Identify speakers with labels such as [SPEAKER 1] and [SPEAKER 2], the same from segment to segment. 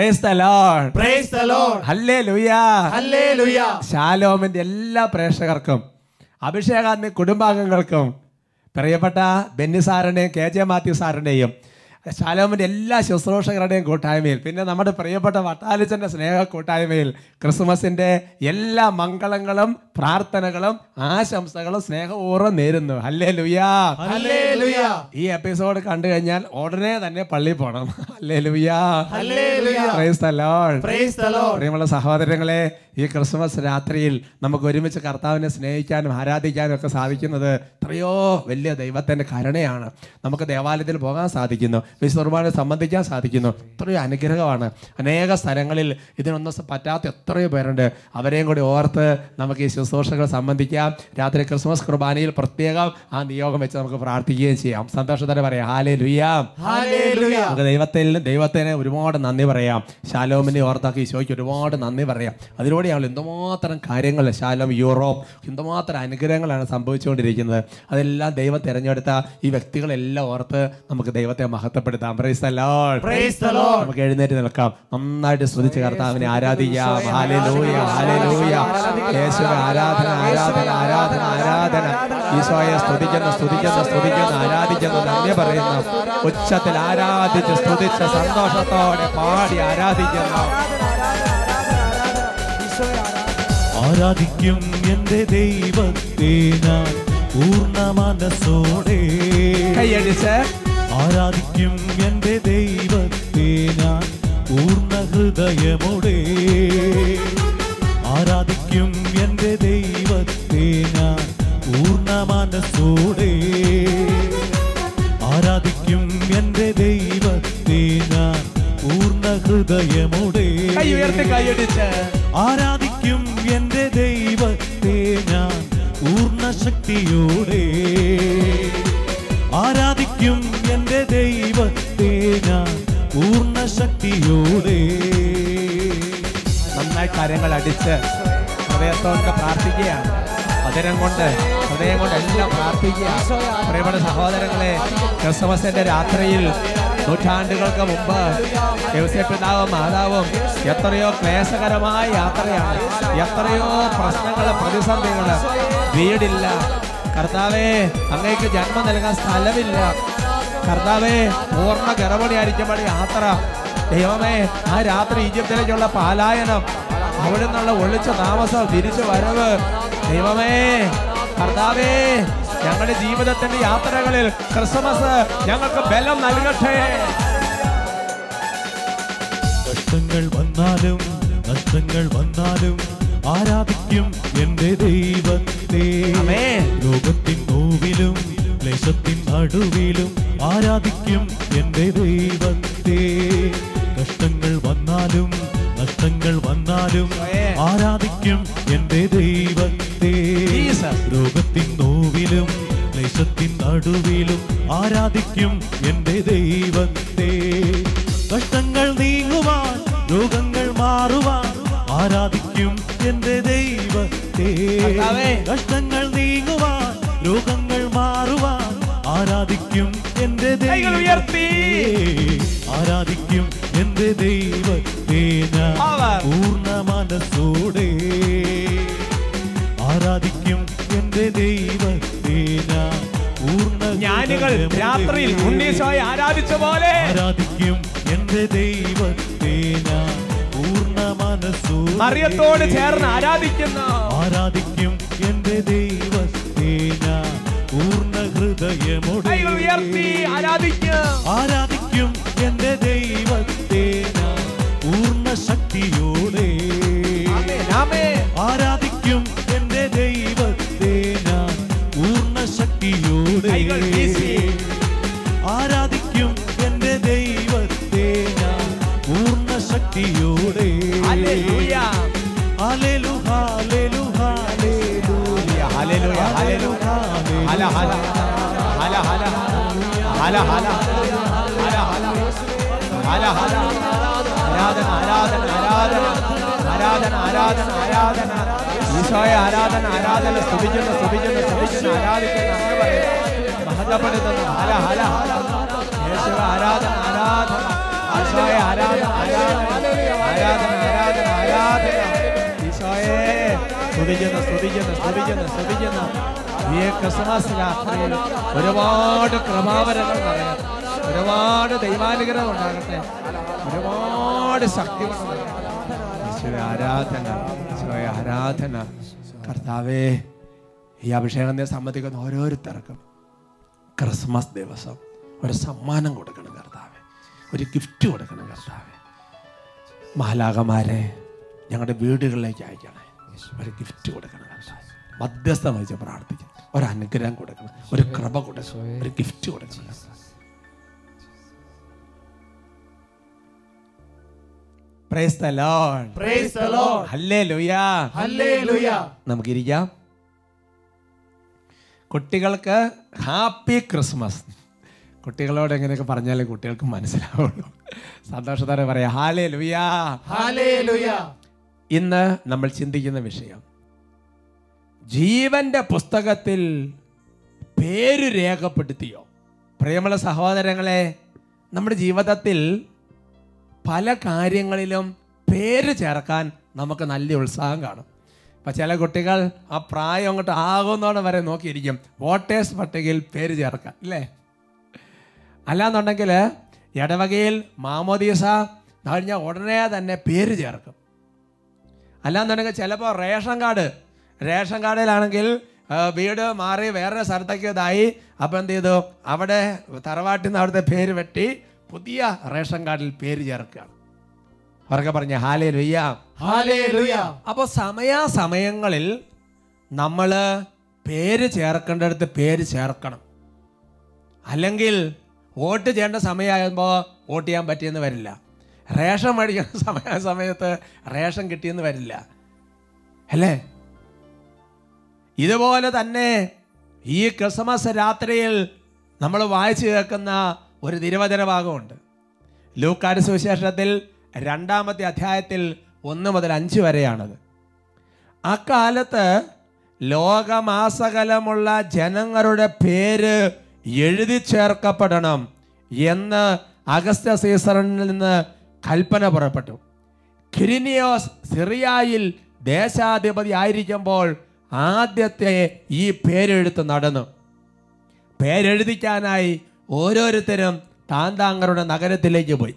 [SPEAKER 1] Praise the Lord
[SPEAKER 2] praise the Lord
[SPEAKER 1] hallelujah
[SPEAKER 2] Hallelujah.
[SPEAKER 1] ശാലോമിന്റെ എല്ലാ പ്രേക്ഷകർക്കും അഭിഷേകാത്മി കുടുംബാംഗങ്ങൾക്കും പ്രിയപ്പെട്ട ബെന്നി സാറിനെയും കെ ജെ മാത്യു സാറിന്റെയും ശാലോമിന്റെ എല്ലാ ശുശ്രൂഷകരുടെയും കൂട്ടായ്മയിൽ പിന്നെ നമ്മുടെ പ്രിയപ്പെട്ട വട്ടാലിച്ചന്റെ സ്നേഹ കൂട്ടായ്മയിൽ ക്രിസ്മസിന്റെ എല്ലാ മംഗളങ്ങളും പ്രാർത്ഥനകളും ആശംസകളും സ്നേഹപൂർവം നേരുന്നു. അല്ലേ ലുയാ ഈ എപ്പിസോഡ് കണ്ടു കഴിഞ്ഞാൽ ഉടനെ തന്നെ പള്ളി പോണം. അല്ലേ ലുയാ പ്രിയമുള്ള സഹോദരങ്ങളെ ഈ ക്രിസ്മസ് രാത്രിയിൽ നമുക്ക് ഒരുമിച്ച് കർത്താവിനെ സ്നേഹിക്കാനും ആരാധിക്കാനും ഒക്കെ സാധിക്കുന്നത് എത്രയോ വലിയ ദൈവത്തിന്റെ കരുണയാണ്. നമുക്ക് ദേവാലയത്തിൽ പോകാൻ സാധിക്കുന്നു. വിശ്വകുർബാനെ സംബന്ധിക്കാൻ സാധിക്കുന്നു. എത്രയോ അനുഗ്രഹമാണ്. അനേക സ്ഥലങ്ങളിൽ ഇതിനൊന്നും പറ്റാത്ത എത്രയോ പേരുണ്ട്. അവരെയും കൂടി ഓർത്ത് നമുക്ക് ഈ ശുശ്രൂഷകൾ സംബന്ധിക്കാം. രാത്രി ക്രിസ്മസ് കുർബാനയിൽ പ്രത്യേകം ആ നിയോഗം വെച്ച് നമുക്ക് പ്രാർത്ഥിക്കുകയും ചെയ്യാം. സന്തോഷത്തോടെ പറയാം. ഹാലേ
[SPEAKER 2] ലുയാം.
[SPEAKER 1] നമുക്ക് ദൈവത്തിൽ ദൈവത്തിന് ഒരുപാട് നന്ദി പറയാം. ശാലോമിനെ ഓർത്താക്കി ഈശോയ്ക്ക് ഒരുപാട് നന്ദി പറയാം. അതിലൂടെയാണ് എന്തുമാത്രം കാര്യങ്ങൾ ശാലോം യൂറോപ്പ് എന്തുമാത്രം അനുഗ്രഹങ്ങളാണ് സംഭവിച്ചുകൊണ്ടിരിക്കുന്നത്. അതെല്ലാം ദൈവം തിരഞ്ഞെടുത്ത ഈ വ്യക്തികളെല്ലാം ഓർത്ത് നമുക്ക് ദൈവത്തെ മഹത്വപ്പെടുത്താം
[SPEAKER 2] പ്രൈസ് പ്രൈസ്
[SPEAKER 1] നമുക്ക് എഴുന്നേറ്റ് നിൽക്കാം. നന്നായിട്ട് സ്തുതിച്ച് കർത്താവിനെ ആരാധിക്കാം. ഹാലേലൂയ ഹാലേലൂയ യേശുവിനെ ആരാധന ആരാധന ആരാധന ആരാധന. ഈശോയെ സ്തുതിക്കുന്ന സ്തുതിക്കുന്ന സ്തുതിക്കുന്ന ആരാധിക്കുന്ന നന്ദി പറയുന്നു. ഉച്ചത്തിൽ ആരാധിച്ച് സ്തുതിച്ച സന്തോഷത്തോടെ പാടി ആരാധിക്കുന്നു.
[SPEAKER 3] ആരാധിക്കും എന്റെ ദൈവത്തെ ഞാൻ പൂർണ മനസ്സോടെ.
[SPEAKER 1] കൈയടിച്ച്.
[SPEAKER 3] ആരാധിക്കും എന്റെ ദൈവത്തെ ഞാൻ പൂർണ ഹൃദയമോടെ. ആരാധിക്കും എന്റെ ദൈവത്തെ ഞാൻ പൂർണ മനസ്സോടെ. ആരാധിക്കും എന്റെ ദൈവത്തെ ഞാൻ പൂർണ ഹൃദയമോടെ. ആരാധിക്കും എന്റെ ദൈവത്തെ ഞാൻ പൂർണ ശക്തിയോടെ.
[SPEAKER 1] അടിച്ച് ഹൃദയത്തോടെ പ്രാർത്ഥിക്കുകയാണ്. ഹൃദയം കൊണ്ട് ഹൃദയം കൊണ്ട് എല്ലാം പ്രാർത്ഥിക്കുക പ്രിയപ്പെട്ട സഹോദരങ്ങളെ ക്രിസ്മസിന്റെ രാത്രിയിൽ നൂറ്റാണ്ടുകൾക്ക് മുമ്പ് യൗസ്യപിതാവും മാതാവും എത്രയോ ക്ലേശകരമായ യാത്രയാണ്. എത്രയോ പ്രശ്നങ്ങൾ പ്രതിസന്ധികൾ വീടില്ല. കർത്താവേ അങ്ങേക്ക് ജന്മം നൽകാൻ സ്ഥലമില്ല. കർത്താവേ പൂർണ ഗർഭിണിയായിരിക്കുമ്പോൾ യാത്ര. ദൈവമേ ആ രാത്രി ഈജിപ്തിലേക്കുള്ള പാലായനം അവിടെ നിന്നുള്ള ഒളിച്ച താമസം തിരിച്ചു വരവ്. ദൈവമേ കർത്താവേ ഞങ്ങളുടെ ജീവിതത്തിന്റെ യാത്രകളിൽ ക്രിസ്മസ് ഞങ്ങൾക്ക് ബലം നൽകട്ടെ.
[SPEAKER 3] കഷ്ടങ്ങൾ വന്നാലും നഷ്ടങ്ങൾ വന്നാലും ആരാധിക്കും എന്റെ ദൈവത്തെ. ലോകത്തിൻ നോവിലും ക്ലേശത്തിൻ നടുവിലും ആരാധിക്കും എന്റെ ദൈവത്തെ. കഷ്ടങ്ങൾ
[SPEAKER 1] ഉയർത്തി
[SPEAKER 3] ആരാധിക്കും ആരാധിക്കും എന്റെ ദൈവത്തെ പൂർണ ശക്തിയോടെ. ആരാധിക്കും എന്റെ ദൈവത്തെ ഞാൻ പൂർണ ശക്തിയോടെ. ആരാധിക്കും എന്റെ ദൈവത്തെ ഞാൻ പൂർണ ശക്തിയോടെ
[SPEAKER 1] hallelujah.
[SPEAKER 3] Hallelu hallelu hallelujah
[SPEAKER 1] hallelujah, hallelujah. Hala, ഹല. ഹല, ഹല. ആരാധന ആരാധന ആരാധന ഈശോയെ ആരാധന ആരാധന സ്തുതിക്കുന്നു സ്തുതിക്കുന്നു സ്തുതിക്കുന്നു ആരാധിക്കുന്നു മഹത്വപ്പെടുത്തുന്നു ഹല ഹല യേശു ആരാധന ആരാധന ഈശോയെ ആരാധന ആരാധന ആരാധന ആരാധന ആരാധന ഈശോയെ സ്തുതിക്കുന്നു സ്തുതിക്കുന്നു സ്തുതിക്കുന്നു സ്തുതിക്കുന്നു ഈ ക്രിസ്മസ് രാത്രിയിൽ ഒരുപാട് ക്രമാവരങ്ങൾ നിറയട്ടെ ഒരുപാട് ദൈവാനുഗ്രഹം ഉണ്ടാകട്ടെ ഒരുപാട് ശക്തി ആരാധന ആരാധന. കർത്താവേ ഈ അഭിഷേകത്തെ സംബന്ധിക്കുന്ന ഓരോരുത്തർക്കും ക്രിസ്മസ് ദിവസം ഒരു സമ്മാനം കൊടുക്കണം കർത്താവെ ഒരു ഗിഫ്റ്റ് കൊടുക്കണം കർത്താവെ. മാലാകമാരെ ഞങ്ങളുടെ വീടുകളിലേക്ക് അയക്കണേ ഒരു ഗിഫ്റ്റ് കൊടുക്കണം കർത്താവ്. മധ്യസ്ഥം വഹിച്ച് പ്രാർത്ഥിക്കണം ഒരു അനുഗ്രഹം കൊടുക്കണം ഒരു കൃപ കൊടുക്കണം ഒരു ഗിഫ്റ്റ് കൊടുക്കണം. Praise
[SPEAKER 2] Lord praise Lord
[SPEAKER 1] hallelujah
[SPEAKER 2] hallelujah.
[SPEAKER 1] നമുക്കിരിക്കാം കുട്ടികൾക്ക് ഹാപ്പി ക്രിസ്മസ്. കുട്ടികളോട് എങ്ങനെയൊക്കെ പറഞ്ഞാലേ കുട്ടികൾക്ക് മനസ്സിലാവുള്ളൂ. സന്തോഷത്തോടെ പറയാം. ഹാലേ ലുയാ
[SPEAKER 2] Hallelujah.
[SPEAKER 1] ഇന്ന് നമ്മൾ ചിന്തിക്കുന്ന വിഷയം ജീവന്റെ പുസ്തകത്തിൽ പേര് രേഖപ്പെടുത്തിയോ? പ്രിയമുള്ള സഹോദരങ്ങളെ നമ്മുടെ ജീവിതത്തിൽ പല കാര്യങ്ങളിലും പേര് ചേർക്കാൻ നമുക്ക് നല്ല ഉത്സാഹം കാണും. അപ്പം ചില കുട്ടികൾ ആ പ്രായം അങ്ങോട്ട് ആകുന്നോടെ വരെ നോക്കിയിരിക്കും. വോട്ടേഴ്സ് പട്ടികയിൽ പേര് ചേർക്കാം അല്ലേ? അല്ലാന്നുണ്ടെങ്കിൽ ഇടവകയിൽ മാമോദീസ കഴിഞ്ഞാൽ ഉടനെ തന്നെ പേര് ചേർക്കും. അല്ലാന്നുണ്ടെങ്കിൽ ചിലപ്പോൾ റേഷൻ കാർഡ് റേഷൻ കാർഡിലാണെങ്കിൽ വീട് മാറി വേറെ സ്ഥലത്തേക്ക് ഇതായി. അപ്പം എന്ത് ചെയ്തു? അവിടെ തറവാട്ടിൽ നിന്ന് അവിടുത്തെ പേര് വെട്ടി പുതിയ റേഷൻ കാർഡിൽ പേര് ചേർക്കുകയാണ്. അവരൊക്കെ പറഞ്ഞ ഹാലേ ലുയ്യ
[SPEAKER 2] Hallelujah.
[SPEAKER 1] അപ്പോൾ സമയാസമയങ്ങളിൽ നമ്മൾ പേര് ചേർക്കേണ്ടടുത്ത് പേര് ചേർക്കണം. അല്ലെങ്കിൽ വോട്ട് ചെയ്യേണ്ട സമയമാകുമ്പോൾ വോട്ട് ചെയ്യാൻ പറ്റിയെന്ന് വരില്ല. റേഷൻ മേടിക്കുന്ന സമയ സമയത്ത് റേഷൻ കിട്ടിയെന്ന് വരില്ല. അല്ലേ? ഇതുപോലെ തന്നെ ഈ ക്രിസ്മസ് രാത്രിയിൽ നമ്മൾ വായിച്ചു കേൾക്കുന്ന ഒരു തിരുവചന ഭാഗമുണ്ട്. ലൂക്കാട് സുവിശേഷത്തിൽ രണ്ടാമത്തെ അധ്യായത്തിൽ ഒന്ന് മുതൽ അഞ്ച് വരെയാണത്. അക്കാലത്ത് ലോകമാസകലമുള്ള ജനങ്ങളുടെ പേര് എഴുതി ചേർക്കപ്പെടണം എന്ന് അഗസ്റ്റ സീസറിൽ നിന്ന് കൽപ്പന പുറപ്പെട്ടു. കിരിനിയോസ് സിറിയായിൽ ദേശാധിപതി ആയിരിക്കുമ്പോൾ ആദ്യത്തെ ഈ പേരെഴുത്ത് നടന്നു. പേരെഴുതിക്കാനായി ഓരോരുത്തരും താന്താങ്ങളുടെ നഗരത്തിലേക്ക് പോയി.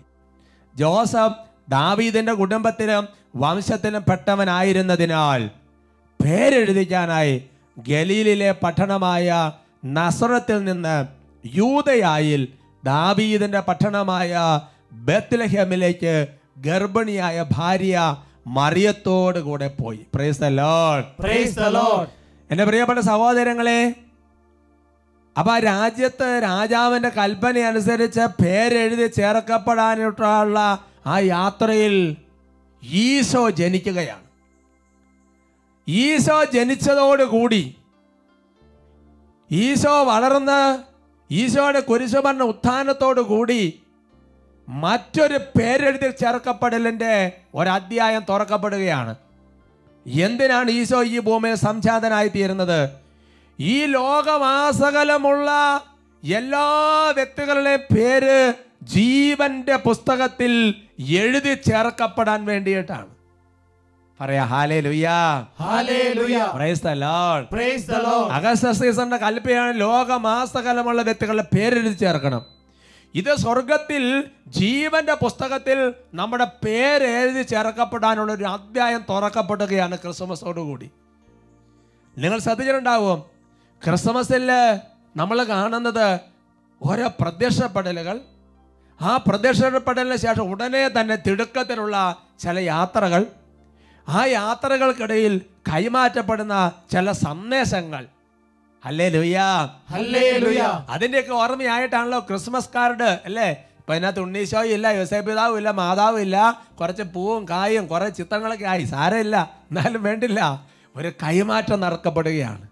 [SPEAKER 1] ജോസഫ് ദാവീദിന്റെ കുടുംബത്തിലും വംശത്തിനും പെട്ടവനായിരുന്നതിനാൽ പേരെഴുതിക്കാനായി ഗലീലിലെ പട്ടണമായ നസറത്തിൽ നിന്ന് യൂതയായിൽ ദാവീദിന്റെ പട്ടണമായ ബത്ലഹേമിലേക്ക് ഗർഭിണിയായ ഭാര്യ മറിയത്തോട് കൂടെ പോയി praise the Lord
[SPEAKER 2] praise Lord
[SPEAKER 1] എന്റെ പ്രിയപ്പെട്ട സഹോദരങ്ങളെ അപ്പൊ ആ രാജ്യത്ത് രാജാവിന്റെ കൽപ്പന അനുസരിച്ച് പേരെഴുതി ചേർക്കപ്പെടാനുള്ള ആ യാത്രയിൽ ഈശോ ജനിക്കുകയാണ്. ഈശോ ജനിച്ചതോടുകൂടി ഈശോ വളർന്ന് ഈശോയുടെ കുരിശുമരണ ഉത്ഥാനത്തോടു കൂടി മറ്റൊരു പേരെഴുതി ചേർക്കപ്പെടലിന്റെ ഒരധ്യായം തുറക്കപ്പെടുകയാണ്. എന്തിനാണ് ഈശോ ഈ ഭൂമിയിൽ സംജാതനായി തീരുന്നത്? ഈ ലോകമാസകലമുള്ള എല്ലാ വ്യക്തികളുടെ പേര് ജീവന്റെ പുസ്തകത്തിൽ എഴുതി ചേർക്കപ്പെടാൻ വേണ്ടിയിട്ടാണ്. പറയാ ഹാലേ. അഗസ്റ്റ സീസണിന്റെ കൽപ്പയാണ് ലോകമാസകലമുള്ള വ്യക്തികളുടെ പേരെഴുതി ചേർക്കണം. ഇത് സ്വർഗത്തിൽ ജീവന്റെ പുസ്തകത്തിൽ നമ്മുടെ പേര് എഴുതി ചേർക്കപ്പെടാനുള്ള ഒരു അധ്യായം തുറക്കപ്പെടുകയാണ് ക്രിസ്മസോടുകൂടി. നിങ്ങൾ ശ്രദ്ധിച്ചിട്ടുണ്ടാവും ക്രിസ്മസിൽ നമ്മൾ കാണുന്നത് ഓരോ പ്രത്യക്ഷപ്പെടലുകൾ. ആ പ്രത്യക്ഷപ്പെടലിന് ശേഷം ഉടനെ തന്നെ തിടുക്കത്തിലുള്ള ചില യാത്രകൾ. ആ യാത്രകൾക്കിടയിൽ കൈമാറ്റപ്പെടുന്ന ചില സന്ദേശങ്ങൾ. അതിന്റെയൊക്കെ ഓർമ്മയായിട്ടാണല്ലോ ക്രിസ്മസ് കാർഡ് അല്ലേ? ഇപ്പൊ അതിനകത്ത് ഉണ്ണീശോ ഇല്ല യോസേപിതാവും ഇല്ല മാതാവും ഇല്ല. കുറച്ച് പൂവും കായും കുറെ ചിത്രങ്ങളൊക്കെ ആയി. സാരമില്ല. എന്നാലും വേണ്ടില്ല. ഒരു കൈമാറ്റം നടക്കപ്പെടുകയാണ്.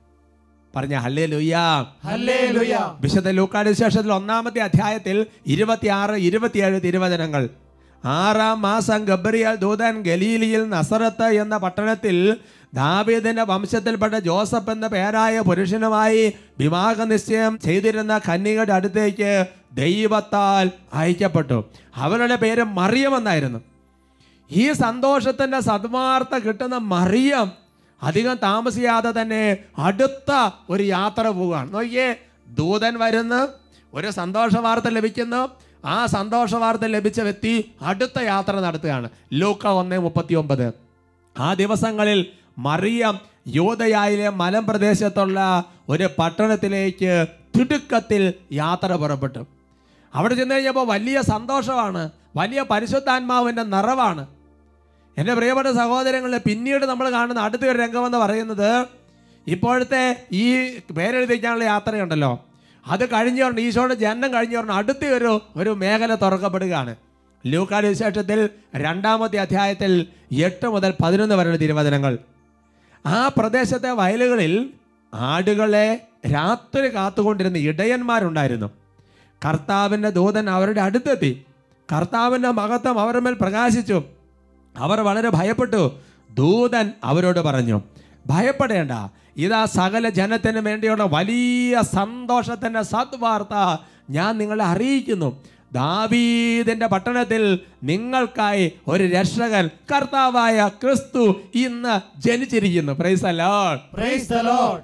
[SPEAKER 1] പറഞ്ഞ ഹല്ലേ ലുയ്യാ
[SPEAKER 2] ലുയാ
[SPEAKER 1] വിശുദ്ധ ലൂക്കാട് ശേഷത്തിൽ ഒന്നാമത്തെ അധ്യായത്തിൽ ഇരുപത്തിയാറ് ഇരുപത്തിയേഴ് തിരുവചനങ്ങൾ. ആറാം മാസം ഗബ്രിയൽ ദൂതൻ ഗലീലിയിൽ നസറത്ത് എന്ന പട്ടണത്തിൽ ദാവീദിന്റെ വംശത്തിൽപ്പെട്ട ജോസഫ് എന്ന പേരായ പുരുഷനുമായി വിവാഹ നിശ്ചയം ചെയ്തിരുന്ന കന്യകയുടെ അടുത്തേക്ക് ദൈവത്താൽ അയക്കപ്പെട്ടു. അവരുടെ പേര് മറിയം എന്നായിരുന്നു. ഈ സന്തോഷത്തിന്റെ സദ്വാർത്ത കിട്ടുന്ന മറിയം അധികം താമസിയാതെ തന്നെ അടുത്ത ഒരു യാത്ര പോവുകയാണ്. നോക്കിയേ ദൂതൻ വരുന്നു ഒരു സന്തോഷ വാർത്ത ലഭിക്കുന്നു. ആ സന്തോഷ വാർത്ത ലഭിച്ച വ്യക്തി അടുത്ത യാത്ര നടത്തുകയാണ്. ലൂക്ക ഒന്ന് മുപ്പത്തി ഒമ്പത് ആ ദിവസങ്ങളിൽ മറിയം യോധയായിലെ മലമ്പ്രദേശത്തുള്ള ഒരു പട്ടണത്തിലേക്ക് തിടുക്കത്തിൽ യാത്ര പുറപ്പെട്ടു. അവിടെ ചെന്ന് കഴിഞ്ഞപ്പോൾ വലിയ സന്തോഷമാണ്. വലിയ പരിശുദ്ധാത്മാവിന്റെ നിറവാണ്. എന്റെ പ്രിയപ്പെട്ട സഹോദരങ്ങളെ പിന്നീട് നമ്മൾ കാണുന്ന അടുത്ത ഒരു രംഗമെന്ന് പറയുന്നത് ഇപ്പോഴത്തെ ഈ പേരെഴുതിക്കാനുള്ള യാത്രയുണ്ടല്ലോ. അത് കഴിഞ്ഞു പറഞ്ഞു ഈശോയുടെ ജനനം കഴിഞ്ഞു പറഞ്ഞു അടുത്ത ഒരു ഒരു മേഖല തുറക്കപ്പെടുകയാണ്. ലൂക്കാട് വിശേഷത്തിൽ രണ്ടാമത്തെ അധ്യായത്തിൽ എട്ട് മുതൽ പതിനൊന്ന് വരെയുള്ള തിരുവചനങ്ങൾ. ആ പ്രദേശത്തെ വയലുകളിൽ ആടുകളെ രാത്രി കാത്തുകൊണ്ടിരുന്ന ഇടയന്മാരുണ്ടായിരുന്നു. കർത്താവിന്റെ ദൂതൻ അവരുടെ അടുത്തെത്തി. കർത്താവിന്റെ മഹത്വം അവരുടെ മേൽ പ്രകാശിച്ചു. അവർ വളരെ ഭയപ്പെട്ടു. ദൂതൻ അവരോട് പറഞ്ഞു ഭയപ്പെടേണ്ട. ഇതാ സകല ജനത്തിന് വേണ്ടിയുള്ള വലിയ സന്തോഷത്തിന്റെ സദ്വാർത്ത ഞാൻ നിങ്ങളെ അറിയിക്കുന്നു. ദാവീദിന്റെ പട്ടണത്തിൽ നിങ്ങൾക്കായി ഒരു രക്ഷകൻ കർത്താവായ ക്രിസ്തു ഇന്ന് ജനിച്ചിരിക്കുന്നു. പ്രൈസ്.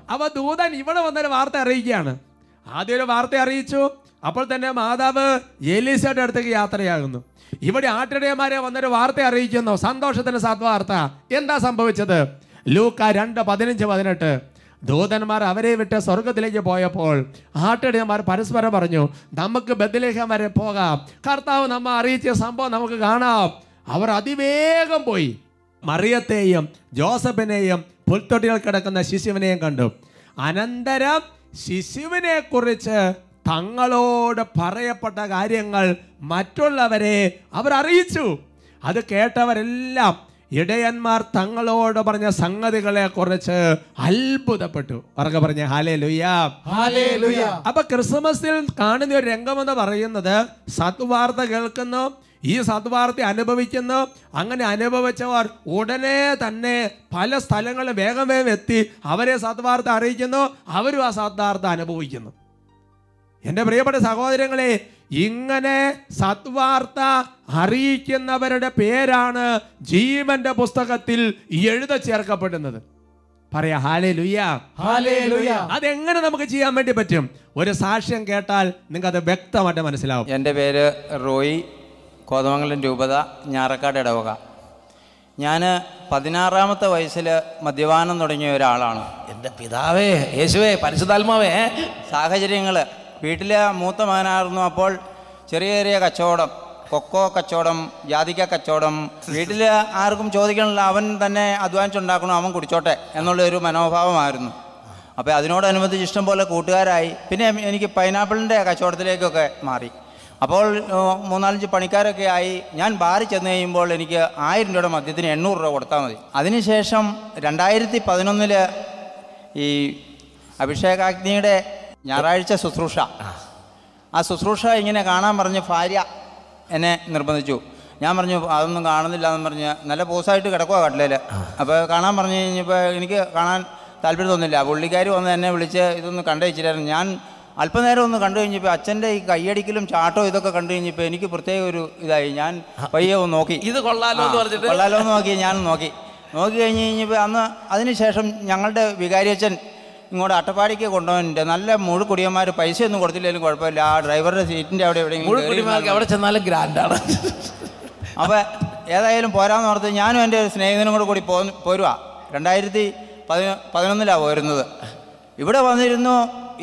[SPEAKER 1] അവ ദൂതൻ ഇവിടെ വന്നൊരു വാർത്ത അറിയിക്കുകയാണ്. ആദ്യം ഒരു വാർത്ത അറിയിച്ചു. അപ്പോൾ തന്നെ മാതാവ് എലീസയുടെ അടുത്തേക്ക് യാത്രയാകുന്നു. ഇവിടെ ആട്ടിടയന്മാരെ വന്നൊരു വാർത്ത അറിയിക്കുന്നു. സന്തോഷത്തിന്റെ സദ്വാർത്ത എന്താ സംഭവിച്ചത്? ലൂക്ക രണ്ട് പതിനഞ്ച് പതിനെട്ട്. ദൂതന്മാർ അവരെ വിട്ട് സ്വർഗത്തിലേക്ക് പോയപ്പോൾ ആട്ടിടയന്മാർ പരസ്പരം പറഞ്ഞു നമുക്ക് ബദലേഖം വരെ പോകാം. കർത്താവ് നമ്മ അറിയിച്ച സംഭവം നമുക്ക് കാണാം. അവർ അതിവേഗം പോയി. മറിയത്തെയും ജോസഫിനെയും പുൽത്തൊട്ടികൾ കിടക്കുന്ന ശിശുവിനെയും കണ്ടു. അനന്തരം ശിശുവിനെ കുറിച്ച് തങ്ങളോട് പറയപ്പെട്ട കാര്യങ്ങൾ മറ്റുള്ളവരെ അവർ അറിയിച്ചു. അത് കേട്ടവരെല്ലാം ഇടയന്മാർ തങ്ങളോട് പറഞ്ഞ സംഗതികളെ കുറിച്ച് അത്ഭുതപ്പെട്ടു. ഉറക്കെ പറഞ്ഞ ഹാലേ
[SPEAKER 2] ലുയാ.
[SPEAKER 1] അപ്പൊ ക്രിസ്മസിൽ കാണുന്ന ഒരു രംഗമെന്ന് പറയുന്നത് സത്വാർത്ത കേൾക്കുന്നു ഈ സദ്വാർത്ത അനുഭവിക്കുന്നു. അങ്ങനെ അനുഭവിച്ചവർ ഉടനെ തന്നെ പല സ്ഥലങ്ങളിൽ വേഗം വേഗം എത്തി അവരെ സദ്വാർത്ത അറിയിക്കുന്നു അവരും ആ സദ്വാർത്ത അനുഭവിക്കുന്നു. എന്റെ പ്രിയപ്പെട്ട സഹോദരങ്ങളെ ഇങ്ങനെ സത്വാർത്ത അറിയിക്കുന്നവരുടെ പേരാണ് ജീവന്റെ പുസ്തകത്തിൽ എഴുത ചേർക്കപ്പെടുന്നത്. പറയാ ഹാലേ ലുയാ
[SPEAKER 2] ഹാലേ ലുയാ
[SPEAKER 1] അതെങ്ങനെ നമുക്ക് ചെയ്യാൻ വേണ്ടി പറ്റും? ഒരു സാക്ഷ്യം കേട്ടാൽ നിങ്ങൾക്ക് അത് വ്യക്തമായിട്ട് മനസ്സിലാവും.
[SPEAKER 4] എന്റെ പേര് റോയി കോതമംഗലം രൂപത ഞാറക്കാട് ഇടവക. ഞാൻ പതിനാറാമത്തെ വയസ്സിൽ മദ്യപാനം തുടങ്ങിയ ഒരാളാണ്.
[SPEAKER 2] എന്റെ പിതാവേ യേശുവേ പരിശുദ്ധാത്മാവേ.
[SPEAKER 4] സാഹചര്യങ്ങൾ വീട്ടിലെ മൂത്ത മകനായിരുന്നു അപ്പോൾ ചെറിയ ചെറിയ കച്ചവടം കൊക്കോ കച്ചവടം ജാതിക്ക കച്ചവടം. വീട്ടിൽ ആർക്കും ചോദിക്കണില്ല അവൻ തന്നെ അധ്വാനിച്ചുണ്ടാക്കണം അവൻ കുടിച്ചോട്ടെ എന്നുള്ളൊരു മനോഭാവമായിരുന്നു. അപ്പോൾ അതിനോടനുബന്ധിച്ച് ഇഷ്ടം പോലെ കൂട്ടുകാരായി. പിന്നെ എനിക്ക് പൈനാപ്പിളിന്റെ കച്ചവടത്തിലേക്കൊക്കെ മാറി. അപ്പോൾ മൂന്നാലഞ്ച് പണിക്കാരൊക്കെ ആയി. ഞാൻ ബാറിൽ ചെന്ന് കഴിയുമ്പോൾ എനിക്ക് ആയിരം രൂപയുടെ മദ്യത്തിന് എണ്ണൂറ് രൂപ കൊടുത്താൽ മതി. അതിനുശേഷം രണ്ടായിരത്തി പതിനൊന്നിൽ ഈ അഭിഷേകാഗ്നിയുടെ ഞായറാഴ്ച ശുശ്രൂഷ. ആ ശുശ്രൂഷ ഇങ്ങനെ കാണാൻ പറഞ്ഞ് ഭാര്യ എന്നെ നിർബന്ധിച്ചു. ഞാൻ പറഞ്ഞു അതൊന്നും കാണുന്നില്ല എന്ന് പറഞ്ഞ് നല്ല പോസായിട്ട് കിടക്കുക കട്ടിലേൽ അപ്പോൾ കാണാൻ പറഞ്ഞു കഴിഞ്ഞപ്പോൾ എനിക്ക് കാണാൻ താല്പര്യം തോന്നില്ല. പുള്ളിക്കാർ വന്ന് എന്നെ വിളിച്ച് ഇതൊന്ന് കണ്ടുവച്ചിട്ടായിരുന്നു ഞാൻ അല്പനേരം ഒന്ന് കണ്ടു കഴിഞ്ഞപ്പോൾ അച്ഛന്റെ ഈ കയ്യടിക്കലും ചാട്ടോ ഇതൊക്കെ കണ്ടു കഴിഞ്ഞപ്പോൾ എനിക്ക് പ്രത്യേക ഒരു ഇതായി. ഞാൻ പയ്യെ ഒന്ന് നോക്കി.
[SPEAKER 2] ഇത് കൊള്ളാലോ എന്ന് പറഞ്ഞിട്ട്?
[SPEAKER 4] കൊള്ളാലോ എന്ന് നോക്കി. ഞാൻ നോക്കി. നോക്കി കഴിഞ്ഞ് കഴിഞ്ഞപ്പോൾ അന്ന് അതിനുശേഷം ഞങ്ങളുടെ വികാരിയച്ഛൻ ഇങ്ങോട്ട് അട്ടപ്പാടിക്ക് കൊണ്ടുപോകുന്നുണ്ട് നല്ല മുഴുക്കുടിയന്മാർ ഒന്നും കൊടുത്തില്ലെങ്കിലും കുഴപ്പമില്ല. ആ ഡ്രൈവറുടെ സീറ്റിന്റെ അവിടെ എവിടെയെങ്കിലും
[SPEAKER 2] അവിടെ ചെന്നാലും ഗ്രാൻഡാണ്
[SPEAKER 4] അപ്പോൾ ഏതായാലും പോരാന്ന് ഓർത്ത് ഞാനും എന്റെ ഒരു സ്നേഹിതനും കൂടെ കൂടി പോ പോരുവാ. രണ്ടായിരത്തി പതി പതിനൊന്നിലാണ് പോരുന്നത്. ഇവിടെ വന്നിരുന്നു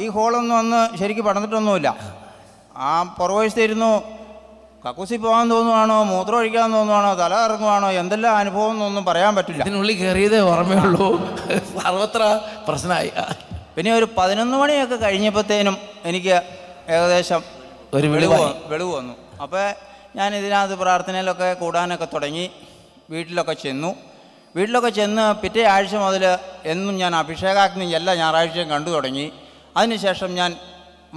[SPEAKER 4] ഈ ഹോളൊന്നും അന്ന് ശരിക്കും പടന്നിട്ടൊന്നുമില്ല ആ പുറവശത്തിരുന്നു കക്കൂസി പോകാൻ തോന്നുവാണോ മൂത്രം ഒഴിക്കാൻ തോന്നുവാണോ തല ഇറങ്ങുവാണോ എന്തെല്ലാം അനുഭവം എന്നൊന്നും പറയാൻ പറ്റില്ല.
[SPEAKER 2] ഇതിനുള്ളിൽ കയറിയതേ ഓർമ്മയുള്ളൂ. സർവത്ര പ്രശ്നമായി.
[SPEAKER 4] പിന്നെ ഒരു പതിനൊന്ന് മണിയൊക്കെ കഴിഞ്ഞപ്പോഴത്തേനും എനിക്ക് ഏകദേശം
[SPEAKER 2] ഒരു
[SPEAKER 4] വെളിവ് വെളിവ് വന്നു. അപ്പോൾ ഞാൻ ഇതിനകത്ത് പ്രാർത്ഥനയിലൊക്കെ കൂടാനൊക്കെ തുടങ്ങി വീട്ടിലൊക്കെ ചെന്നു. വീട്ടിലൊക്കെ ചെന്ന് പിറ്റേ ആഴ്ച മുതൽ എന്നും ഞാൻ അഭിഷേകാഗ്നി എല്ലാ ഞായറാഴ്ചയും കണ്ടു തുടങ്ങി. അതിനുശേഷം ഞാൻ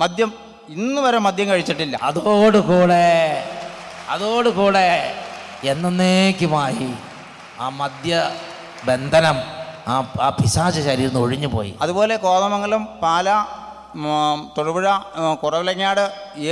[SPEAKER 4] മദ്യം ഇന്ന് വരെ മദ്യം കഴിച്ചിട്ടില്ല.
[SPEAKER 2] അതോടുകൂടെ അതോടുകൂടെ എന്നേക്കുമായി ആ മദ്യ ബന്ധനം ആ ആ പിശാച ശരീരം നിന്ന് ഒഴിഞ്ഞു പോയി.
[SPEAKER 4] അതുപോലെ കോതമംഗലം പാല തൊടുപുഴ കുറവിലങ്ങാട്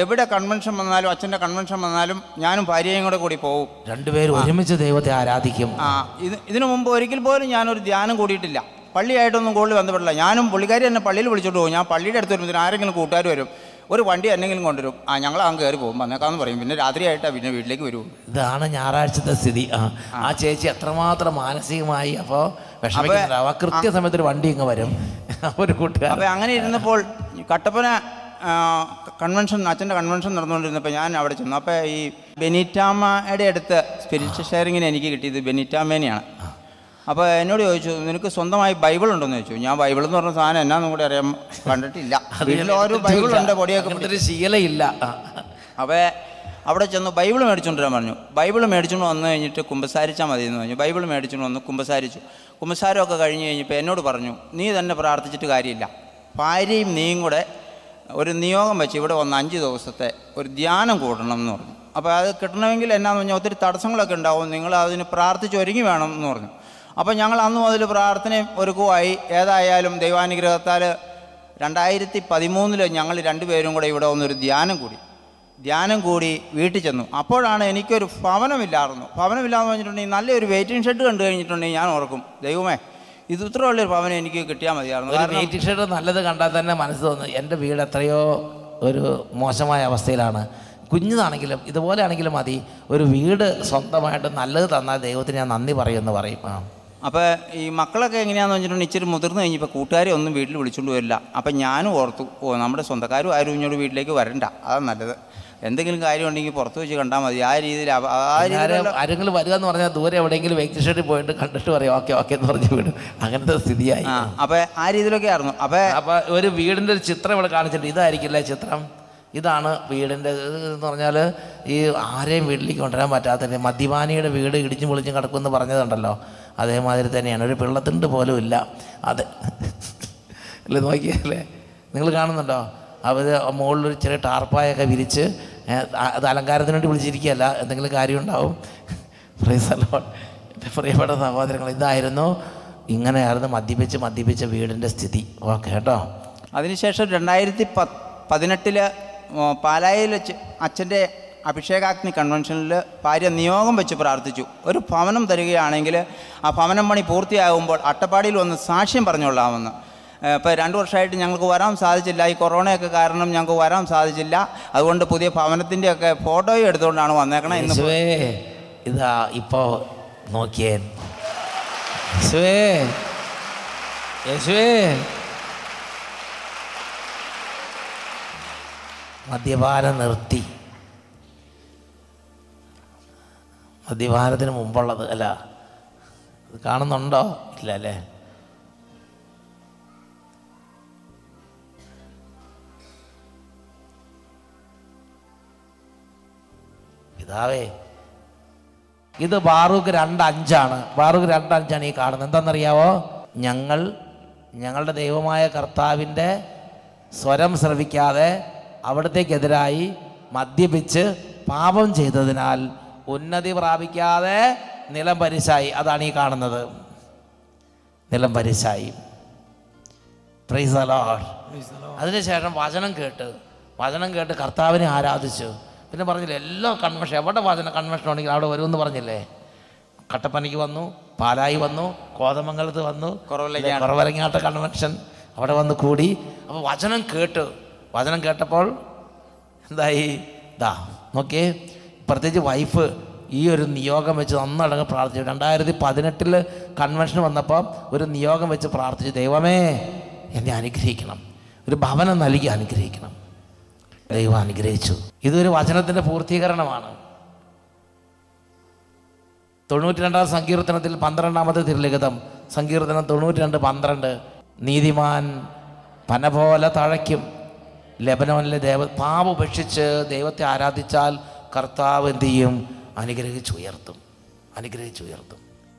[SPEAKER 4] എവിടെ കൺവെൻഷൻ വന്നാലും അച്ഛന്റെ കൺവെൻഷൻ വന്നാലും ഞാനും ഭാര്യയും കൂടെ കൂടി പോകും
[SPEAKER 2] രണ്ടുപേരും ഒരുമിച്ച് ദൈവത്തെ ആരാധിക്കും.
[SPEAKER 4] ആ ഇത് ഇതിനു മുമ്പ് ഒരിക്കൽ പോലും ഞാനൊരു ധ്യാനം കൂടിയിട്ടില്ല. പള്ളിയായിട്ടൊന്നും കൂടുതൽ ബന്ധപ്പെടില്ല ഞാനും പുള്ളിക്കാരി എന്നെ പള്ളിയിൽ വിളിച്ചോണ്ട് പോകും. ഞാൻ പള്ളിയുടെ അടുത്ത് വരുമ്പോൾ ആരെങ്കിലും കൂട്ടുകാർ വരും. ഒരു വണ്ടി എന്നെങ്കിലും കൊണ്ടുവരും. ആ ഞങ്ങൾ അങ്ങ് കയറി പോകും. വന്നേക്കാന്ന് പറയും. പിന്നെ രാത്രിയായിട്ടാണ് പിന്നെ വീട്ടിലേക്ക് വരും.
[SPEAKER 2] ഇതാണ് ഞായറാഴ്ചത്തെ സ്ഥിതി. ആ ആ. ചേച്ചി എത്രമാത്രം മാനസികമായി അപ്പോൾ വിഷമിക്കുന്നുണ്ടാവും ആ. കൃത്യസമയത്ത് ഒരു വണ്ടി ഇങ്ങ് വരും. ഒരു കൂട്ടുകാർ
[SPEAKER 4] അപ്പോൾ അങ്ങനെ ഇരുന്നപ്പോൾ കട്ടപ്പന കൺവെൻഷൻ അച്ഛന്റെ കൺവെൻഷൻ നടന്നുകൊണ്ടിരുന്നപ്പോൾ ഞാൻ അവിടെ ചെന്നു. അപ്പോൾ ഈ ബെനിറ്റാമ്മയുടെ അടുത്ത് സ്പിരിച്വൽ ഷെയറിങ്ങിന് എനിക്ക് കിട്ടിയത് ബെനിറ്റാമ്മേനെയാണ്. അപ്പോൾ എന്നോട് ചോദിച്ചു നിനക്ക് സ്വന്തമായി ബൈബിൾ ഉണ്ടെന്ന് ചോദിച്ചു. ഞാൻ ബൈബിൾ എന്ന് പറഞ്ഞ സാധനം എന്നാന്നും കൂടി അറിയാൻ കണ്ടിട്ടില്ല. ഒരു ബൈബിളുണ്ട് പൊടിയൊക്കെ
[SPEAKER 2] അങ്ങനത്തെ ഒരു ശീലയില്ല.
[SPEAKER 4] അപ്പോൾ അവിടെ ചെന്ന് ബൈബിൾ മേടിച്ചുകൊണ്ടിരാൻ പറഞ്ഞു. ബൈബിൾ മേടിച്ചുകൊണ്ട് വന്നു കഴിഞ്ഞിട്ട് കുമ്പസാരിച്ചാൽ മതി എന്ന് പറഞ്ഞു. ബൈബിൾ മേടിച്ചുകൊണ്ട് വന്ന് കുമ്പസാരിച്ചു. കുമ്പസാരമൊക്കെ കഴിഞ്ഞ് കഴിഞ്ഞപ്പോൾ എന്നോട് പറഞ്ഞു നീ തന്നെ പ്രാർത്ഥിച്ചിട്ട് കാര്യമില്ല. ഭാര്യയും നീയും കൂടെ ഒരു നിയോഗം വെച്ച് ഇവിടെ വന്ന് അഞ്ച് ദിവസത്തെ ഒരു ധ്യാനം കൂടണം എന്ന് പറഞ്ഞു. അപ്പോൾ അത് കിട്ടണമെങ്കിൽ എന്നാന്ന് പറഞ്ഞാൽ ഒത്തിരി തടസ്സങ്ങളൊക്കെ ഉണ്ടാവും. നിങ്ങൾ അതിന് പ്രാർത്ഥിച്ച് ഒരുങ്ങി വേണം എന്ന് പറഞ്ഞു. അപ്പോൾ ഞങ്ങൾ അന്ന് മുതൽ പ്രാർത്ഥനയും ഒരുക്കുമായി ഏതായാലും ദൈവാനുഗ്രഹത്താൽ രണ്ടായിരത്തി പതിമൂന്നിൽ ഞങ്ങൾ രണ്ടുപേരും കൂടെ ഇവിടെ വന്നൊരു ധ്യാനം കൂടി. ധ്യാനം കൂടി വീട്ടിൽ ചെന്നു. അപ്പോഴാണ് എനിക്കൊരു ഭവനമില്ലായിരുന്നു. ഭവനമില്ലാന്ന് പറഞ്ഞിട്ടുണ്ടെങ്കിൽ നല്ലൊരു വെയിറ്റിംഗ് ഷെഡ് കണ്ടു കഴിഞ്ഞിട്ടുണ്ടെങ്കിൽ ഞാൻ ഓർക്കും ദൈവമേ ഇത് ഇത്ര വലിയൊരു ഭവനം എനിക്ക് കിട്ടിയാൽ മതിയായിരുന്നു.
[SPEAKER 2] വെയിറ്റിംഗ് ഷെഡ് നല്ലത് കണ്ടാൽ തന്നെ മനസ്സ് തോന്നുന്നു എന്റെ വീട് എത്രയോ ഒരു മോശമായ അവസ്ഥയിലാണ്. കുഞ്ഞതാണെങ്കിലും ഇതുപോലെ ആണെങ്കിലും മതി. ഒരു വീട് സ്വന്തമായിട്ട് നല്ലത് തന്നാൽ ദൈവത്തിന് ഞാൻ നന്ദി പറയുമെന്ന് പറയും. ആ.
[SPEAKER 4] അപ്പോൾ ഈ മക്കളൊക്കെ എങ്ങനെയാണെന്ന് വെച്ചിട്ടുണ്ടെങ്കിൽ ഇച്ചിരി മുതിർന്നു കഴിഞ്ഞപ്പോൾ കൂട്ടുകാരെ ഒന്നും വീട്ടിൽ വിളിച്ചുകൊണ്ട് വരില്ല. അപ്പം ഞാനും ഓർത്തു ഓ നമ്മുടെ സ്വന്തക്കാരും ആരും ഇങ്ങോട്ട് വീട്ടിലേക്ക് വരണ്ട. അതാണ് നല്ലത്. എന്തെങ്കിലും കാര്യം ഉണ്ടെങ്കിൽ പുറത്ത് വെച്ച് കണ്ടാൽ മതി. ആ രീതിയിൽ ആ
[SPEAKER 2] ആരെങ്കിലും വരിക എന്ന് പറഞ്ഞാൽ ദൂരെ എവിടെയെങ്കിലും വെക്കേഷനിൽ പോയിട്ട് കണ്ടിട്ട് പറയും ഓക്കെ ഓക്കെ എന്ന് പറഞ്ഞ് വിടും. അങ്ങനത്തെ സ്ഥിതിയായി.
[SPEAKER 4] അപ്പോൾ ആ രീതിയിലൊക്കെ ആയിരുന്നു. അപ്പോൾ
[SPEAKER 2] അപ്പോൾ ഒരു വീടിന്റെ ഒരു ചിത്രം ഇവിടെ കാണിച്ചിട്ടുണ്ട്. ഇതായിരിക്കില്ല ചിത്രം? ഇതാണ് വീടിന്റെ എന്ന് പറഞ്ഞാൽ ഈ ആരെയും വീട്ടിലേക്ക് കൊണ്ടുവരാൻ പറ്റാത്ത മദ്യപാനിയുടെ വീട് ഇടിച്ചും പൊളിച്ചും കിടക്കുമെന്ന് പറഞ്ഞതുണ്ടല്ലോ. അതേമാതിരി തന്നെയാണ്. ഒരു പിള്ളത്തിണ്ട് പോലും ഇല്ല. അത് അല്ലേ നോക്കിയല്ലേ നിങ്ങൾ കാണുന്നുണ്ടോ? അവർ മുകളിലൊരു ചെറിയ ടാർപ്പായൊക്കെ വിരിച്ച് അത് അലങ്കാരത്തിന് വേണ്ടി വിളിച്ചിരിക്കുകയല്ല. എന്തെങ്കിലും കാര്യം ഉണ്ടാവും. പ്രൈസല്ലോ എന്റെ പ്രിയപ്പെട്ട സഹോദരങ്ങൾ ഇതായിരുന്നു ഇങ്ങനെയായിരുന്നു മദ്യപിച്ച് മദ്യപിച്ച വീടിന്റെ സ്ഥിതി. ഓക്കെ കേട്ടോ?
[SPEAKER 4] അതിനുശേഷം രണ്ടായിരത്തി പ പതിനെട്ടിൽ പാലായിൽ അച്ഛന്റെ അഭിഷേകാഗ്നി കൺവെൻഷനിൽ ഭാര്യ നിയോഗം വെച്ച് പ്രാർത്ഥിച്ചു. ഒരു ഭവനം തരികയാണെങ്കിൽ ആ ഭവനം പണി പൂർത്തിയാകുമ്പോൾ അട്ടപ്പാടിയിൽ വന്ന് സാക്ഷ്യം പറഞ്ഞുകൊള്ളാമെന്ന്. ഇപ്പോൾ രണ്ട് വർഷമായിട്ട് ഞങ്ങൾക്ക് വരാൻ സാധിച്ചില്ല. ഈ കൊറോണയൊക്കെ കാരണം ഞങ്ങൾക്ക് വരാൻ സാധിച്ചില്ല. അതുകൊണ്ട് പുതിയ ഭവനത്തിന്റെയൊക്കെ ഫോട്ടോയും എടുത്തുകൊണ്ടാണ് വന്നേക്കണേ ഇന്ന്
[SPEAKER 2] ഇതാ ഇപ്പോൾ നോക്കിയേ. യേശുവേ യേശുവേ. മദ്യപാനം നിർത്തി. മദ്യപാനത്തിന് മുമ്പുള്ളത് അല്ല. അത് കാണുന്നുണ്ടോ? ഇല്ല അല്ലേ? പിതാവേ ഇത് ബാറൂക്ക് രണ്ട് അഞ്ചാണ് ബാറൂക്ക് രണ്ട് അഞ്ചാണ് ഈ കാണുന്നത്. എന്താണെന്നറിയാവോ? ഞങ്ങൾ ഞങ്ങളുടെ ദൈവമായ കർത്താവിന്റെ സ്വരം ശ്രവിക്കാതെ അവിടത്തേക്കെതിരായി മദ്യപിച്ച് പാപം ചെയ്തതിനാൽ ഉന്നതി പ്രാപിക്കാതെ നിലം പരിശായി. അതാണ് ഈ കാണുന്നത്. നിലം പരിശായി. അതിനുശേഷം വചനം കേട്ട്. വചനം കേട്ട് കർത്താവിനെ ആരാധിച്ചു. പിന്നെ പറഞ്ഞില്ലേ എല്ലാ കൺവെൻഷൻ എവിടെ വചന കൺവെൻഷൻ ഉണ്ടെങ്കിൽ അവിടെ വരുമെന്ന് പറഞ്ഞില്ലേ? കട്ടപ്പനയ്ക്ക് വന്നു പാലായി വന്നു കോതമംഗലത്ത് വന്നു കുറവലങ്ങാട്ട. കൺവെൻഷൻ അവിടെ വന്ന് കൂടി. അപ്പോൾ വചനം കേട്ട്. വചനം കേട്ടപ്പോൾ എന്തായി? ദാ നോക്കിയേ. പ്രത്യേകിച്ച് വൈഫ് ഈ ഒരു നിയോഗം വെച്ച് നന്നടങ്ങ് പ്രാർത്ഥിച്ചു. രണ്ടായിരത്തി പതിനെട്ടിൽ കൺവെൻഷൻ വന്നപ്പോൾ ഒരു നിയോഗം വെച്ച് പ്രാർത്ഥിച്ചു. ദൈവമേ എന്നെ അനുഗ്രഹിക്കണം. ഒരു ഭവനം നൽകി അനുഗ്രഹിക്കണം. ദൈവം അനുഗ്രഹിച്ചു. ഇതൊരു വചനത്തിന്റെ പൂർത്തീകരണമാണ്. തൊണ്ണൂറ്റി രണ്ടാം സങ്കീർത്തനത്തിൽ പന്ത്രണ്ടാമത്തെ തിരുലിഖിതം. സങ്കീർത്തനം തൊണ്ണൂറ്റി രണ്ട് പന്ത്രണ്ട്. നീതിമാൻ പന പോലെ തഴയ്ക്കും. ലബനോനിലെ ദേവ പാപ ഉപേക്ഷിച്ച് ദൈവത്തെ ആരാധിച്ചാൽ കർത്താവ് എന്ത് ചെയ്യും? അനുഗ്രഹിച്ചുയർത്തും. അനുഗ്രഹിച്ചുയർത്തും.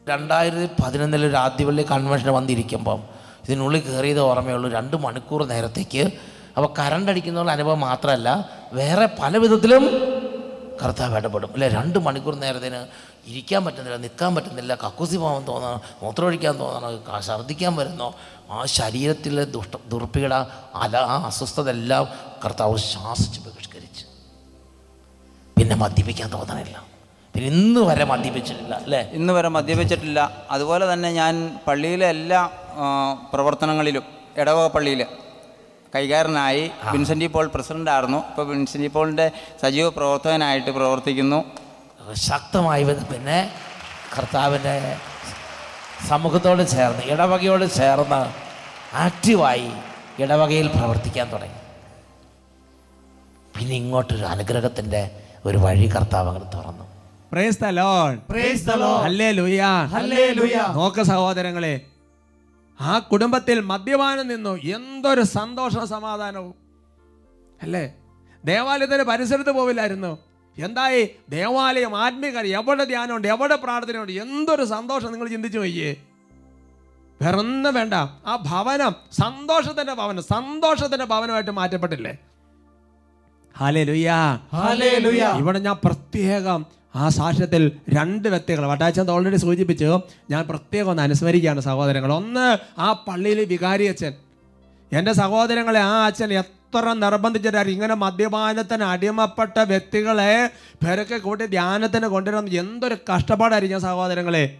[SPEAKER 2] രണ്ടായിരത്തി പതിനൊന്നിൽ ഒരു ആദ്യപള്ളി കൺവെൻഷൻ വന്നിരിക്കുമ്പം ഇതിനുള്ളിൽ കയറിയത് ഓർമ്മയുള്ളൂ. രണ്ട് മണിക്കൂർ നേരത്തേക്ക് അപ്പോൾ കറണ്ട് അടിക്കുന്ന അനുഭവം മാത്രമല്ല വേറെ പല വിധത്തിലും കർത്താവ് ഇടപെടും. അല്ലെ രണ്ട് മണിക്കൂർ നേരത്തിന് ഇരിക്കാൻ പറ്റുന്നില്ല നിൽക്കാൻ പറ്റുന്നില്ല കക്കൂസി പോകാൻ തോന്നണം മൂത്രമൊഴിക്കാൻ തോന്നണം ഛർദ്ദിക്കാൻ വരുന്നോ ആ ശരീരത്തിലെ ദുഷ്ട ദുർപ്പീട അല ആ അസ്വസ്ഥത എല്ലാം കർത്താവ് ശ്വാസിച്ച് ബഹിഷ്കരിച്ച് പിന്നെ മദ്യപിക്കാൻ തോന്നണില്ല. പിന്നെ ഇന്ന് വരെ മദ്യപിച്ചിട്ടില്ല അല്ലേ?
[SPEAKER 4] ഇന്ന് വരെ മദ്യപിച്ചിട്ടില്ല. അതുപോലെ തന്നെ ഞാൻ പള്ളിയിലെ എല്ലാ പ്രവർത്തനങ്ങളിലും ഇടവക പള്ളിയിൽ കൈകാരനായി വിൻസെന്റ് പോൾ പ്രസിഡന്റ് ആയിരുന്നു ഇപ്പോൾ വിൻസെന്റ് പോളിന്റെ സജീവ പ്രവർത്തകനായിട്ട് പ്രവർത്തിക്കുന്നു.
[SPEAKER 2] ശക്തമായി പിന്നെ കർത്താവിന്റെ സമൂഹത്തോട് ചേർന്ന് ഇടവകയോട് ചേർന്ന് ആക്റ്റീവായി ഇടവകയിൽ പ്രവർത്തിക്കാൻ തുടങ്ങി. പിന്നെ ഇങ്ങോട്ടൊരു അനുഗ്രഹത്തിന്റെ ഒരു വഴി കർത്താവ് അങ്ങനെ തുറന്നു
[SPEAKER 1] നോക്ക the Lord.
[SPEAKER 3] Praise the Lord.
[SPEAKER 1] Hallelujah.
[SPEAKER 3] Hallelujah.
[SPEAKER 1] സഹോദരങ്ങളെ ആ കുടുംബത്തിൽ മദ്യപാനം നിന്നു എന്തൊരു സന്തോഷ സമാധാനവും അല്ലേ ദേവാലയത്തിന്റെ പരിസരത്ത് പോവില്ലായിരുന്നു എന്തായി ദേവാലയം ആത്മീക എവിടെ ധ്യാനമുണ്ട് എവിടെ പ്രാർത്ഥനയുണ്ട് എന്തൊരു സന്തോഷം നിങ്ങൾ ചിന്തിച്ചു നോക്കിയേ വേറൊന്നും വേണ്ട ആ ഭവനം സന്തോഷത്തിന്റെ ഭവനം സന്തോഷത്തിന്റെ ഭവനമായിട്ട് മാറ്റപ്പെട്ടില്ലേ. ഇവിടെ ഞാൻ പ്രത്യേകം ആ സാക്ഷ്യത്തിൽ രണ്ട് വ്യക്തികൾ വട്ടാച്ചൻ ഓൾറെഡി സൂചിപ്പിച്ചു. ഞാൻ പ്രത്യേകം ഒന്ന് അനുസ്മരിക്കുകയാണ് സഹോദരങ്ങൾ. ഒന്ന് ആ പള്ളിയിലെ വികാരി അച്ഛൻ. എന്റെ സഹോദരങ്ങളെ ആ അച്ഛൻ എത്ര നിർബന്ധിച്ചിട്ടായിരുന്നു ഇങ്ങനെ മദ്യപാനത്തിന് അടിമപ്പെട്ട വ്യക്തികളെ പെരക്കെ കൂട്ടി ധ്യാനത്തിന് കൊണ്ടുവരണം എന്തൊരു കഷ്ടപ്പാടായിരിക്കും സഹോദരങ്ങളെ.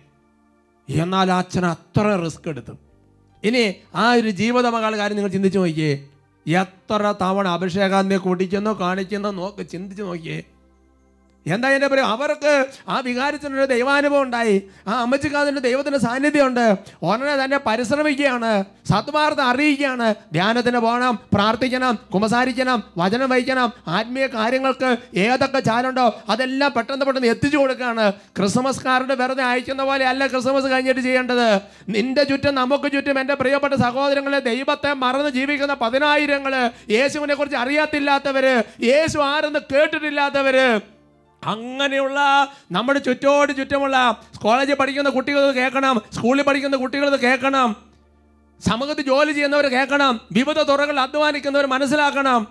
[SPEAKER 1] എന്നാൽ ആ അച്ഛൻ അത്ര റിസ്ക് എടുത്തു. ഇനി ആ ഒരു ജീവിതമകളുടെ കാര്യം നിങ്ങൾ ചിന്തിച്ചു നോക്കിയേ. എത്ര തവണ അഭിഷേകാന്തി കുടിക്കുന്നു കാണിക്കുന്നു നോക്ക് ചിന്തിച്ച് നോക്കിയേ. എന്താ എന്റെ പറയും അവർക്ക് ആ വികാരത്തിനൊരു ദൈവാനുഭവം ഉണ്ടായി. ആ അമ്മച്ചിക്കാതിന്റെ ദൈവത്തിന്റെ സാന്നിധ്യമുണ്ട്. ഉടനെ തന്നെ പരിശ്രമിക്കുകയാണ്. സത്മാർത്ഥം അറിയിക്കുകയാണ്. ധ്യാനത്തിന് പോകണം പ്രാർത്ഥിക്കണം കുമ്പസാരിക്കണം വചനം വഹിക്കണം. ആത്മീയ കാര്യങ്ങൾക്ക് ഏതൊക്കെ ചാലുണ്ടോ അതെല്ലാം പെട്ടെന്ന് പെട്ടെന്ന് എത്തിച്ചു കൊടുക്കുകയാണ്. ക്രിസ്മസ് കാർഡ് വെറുതെ അയക്കുന്ന പോലെ അല്ല ക്രിസ്മസ് കഴിഞ്ഞിട്ട് ചെയ്യേണ്ടത്. നിന്റെ ചുറ്റും നമുക്ക് ചുറ്റും എന്റെ പ്രിയപ്പെട്ട സഹോദരങ്ങളെ ദൈവത്തെ മറന്ന് ജീവിക്കുന്ന പതിനായിരങ്ങൾ യേശുവിനെ കുറിച്ച് അറിയാത്തില്ലാത്തവർ യേശു ആരെന്ന് കേട്ടിട്ടില്ലാത്തവര് അങ്ങനെയുള്ള നമ്മുടെ ചുറ്റോട് ചുറ്റുമുള്ള കോളേജിൽ പഠിക്കുന്ന കുട്ടികൾ ഇത് കേൾക്കണം സ്കൂളിൽ പഠിക്കുന്ന കുട്ടികൾ ഇത് കേൾക്കണം സമൂഹത്തിൽ ജോലി ചെയ്യുന്നവർ കേൾക്കണം വിവിധ തുറകളിൽ അധ്വാനിക്കുന്നവർ മനസ്സിലാക്കണം.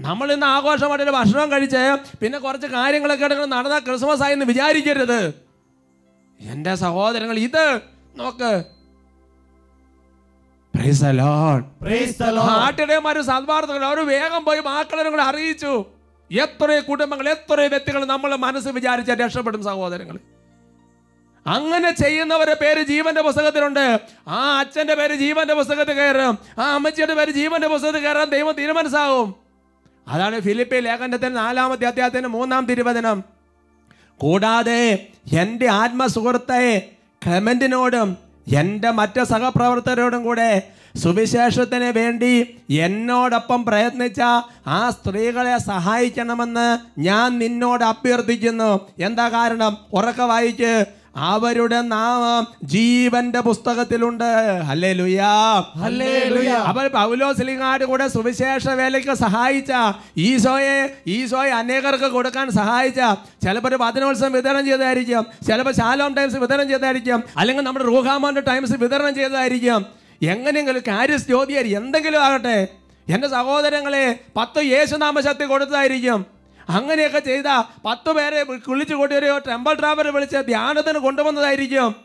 [SPEAKER 1] നമ്മൾ ഇന്ന് ആഘോഷമായിട്ട് ഭക്ഷണം കഴിച്ച് പിന്നെ കുറച്ച് കാര്യങ്ങളൊക്കെ എടുക്കണം നടന്ന ക്രിസ്മസ് ആയി എന്ന് വിചാരിക്കരുത്. എന്റെ സഹോദരങ്ങൾ ഇത് നോക്ക്. Lord. സദ്വാർത്ഥകൾ അവർ വേഗം പോയി മാക്കളെ അറിയിച്ചു. എത്രയോ കുടുംബങ്ങൾ എത്ര വ്യക്തികൾ നമ്മൾ മനസ്സ് വിചാരിച്ച രക്ഷപ്പെടും സഹോദരങ്ങൾ അങ്ങനെ ചെയ്യുന്നവരെ പേര് ജീവന്റെ പുസ്തകത്തിലുണ്ട്. ആ അച്ഛന്റെ പേര് ജീവന്റെ പുസ്തകത്തിൽ കയറും. ആ അമ്മച്ചിയുടെ പേര് ജീവന്റെ പുസ്തകത്തിൽ കയറാൻ ദൈവം തീരുമാനസാകും അതാണ് ഫിലിപ്പി ലേഖനത്തിന് നാലാമത്തെ അധ്യായത്തിന് മൂന്നാം തിരുവചനം. കൂടാതെ എന്റെ ആത്മസുഹൃത്തെ ക്ലെമന്റിനോടും എന്റെ മറ്റ് സഹപ്രവർത്തകരോടും കൂടെ സുവിശേഷത്തിന് വേണ്ടി എന്നോടൊപ്പം പ്രയത്നിച്ച ആ സ്ത്രീകളെ സഹായിക്കണമെന്ന് ഞാൻ നിന്നോട് അഭ്യർത്ഥിക്കുന്നു. എന്താ കാരണം? ഉറക്ക വായിച്ച് അവരുടെ നാമം ജീവന്റെ പുസ്തകത്തിലുണ്ട്. അല്ലേ ലുയാ അവൾ പൗലോസ്ലിങ്ങാട് കൂടെ സുവിശേഷ വേലയ്ക്ക് സഹായിച്ച ഈശോയെ ഈശോയെ അനേകർക്ക് കൊടുക്കാൻ സഹായിച്ച ചിലപ്പോൾ ഒരു വചനോത്സവം വിതരണം ചെയ്തായിരിക്കും ചിലപ്പോൾ ശാലോം ടൈംസ് വിതരണം ചെയ്തായിരിക്കും അല്ലെങ്കിൽ നമ്മുടെ റൂഹാമോന്റെ ടൈംസ് വിതരണം ചെയ്തതായിരിക്കും. എങ്ങനെയെങ്കിലും കാര്യസ് ജ്യോതിയർ എന്തെങ്കിലും ആകട്ടെ. എന്റെ സഹോദരങ്ങളെ പത്ത് യേശുനാമ ശക്തി കൊടുത്തതായിരിക്കും. അങ്ങനെയൊക്കെ ചെയ്ത പത്ത് പേരെ വിളിച്ചു ഒരു ടെമ്പിൾ ട്രാവൽ വിളിച്ച് ധ്യാനത്തിന് കൊണ്ടുവന്നതായിരിക്കും.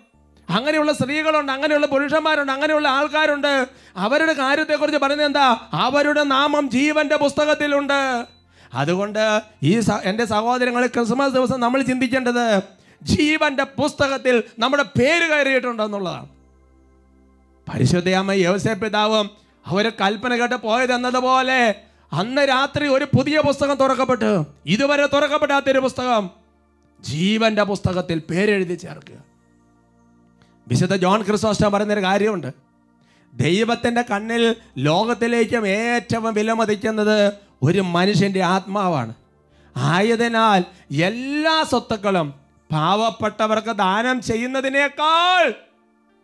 [SPEAKER 1] അങ്ങനെയുള്ള സ്ത്രീകളുണ്ട് അങ്ങനെയുള്ള പുരുഷന്മാരുണ്ട് അങ്ങനെയുള്ള ആൾക്കാരുണ്ട്. അവരുടെ കാര്യത്തെക്കുറിച്ച് പറയുന്നത് എന്താ? അവരുടെ നാമം ജീവന്റെ പുസ്തകത്തിലുണ്ട്. അതുകൊണ്ട് ഈ എന്റെ സഹോദരങ്ങൾ ക്രിസ്മസ് ദിവസം നമ്മൾ ചിന്തിക്കേണ്ടത് ജീവന്റെ പുസ്തകത്തിൽ നമ്മുടെ പേര് കയറിയിട്ടുണ്ടോ എന്നുള്ളതാണ് പരിശുദ്ധയമ്മ യോസേ പിതാവും അവർ കൽപ്പന കേട്ട് പോയത് എന്നതുപോലെ അന്ന് രാത്രി ഒരു പുതിയ പുസ്തകം തുറക്കപ്പെട്ടു. ഇതുവരെ തുറക്കപ്പെടാത്തൊരു പുസ്തകം. ജീവന്റെ പുസ്തകത്തിൽ പേരെഴുതി ചേർക്കുക. വിശുദ്ധ ജോൺ ക്രിസോസ്റ്റം പറയുന്നൊരു കാര്യമുണ്ട്. ദൈവത്തിന്റെ കണ്ണിൽ ലോകത്തിലേക്കും ഏറ്റവും വിലമതിക്കുന്നത് ഒരു മനുഷ്യന്റെ ആത്മാവാണ്. ആയതിനാൽ എല്ലാ സ്വത്തുക്കളും പാവപ്പെട്ടവർക്ക് ദാനം ചെയ്യുന്നതിനേക്കാൾ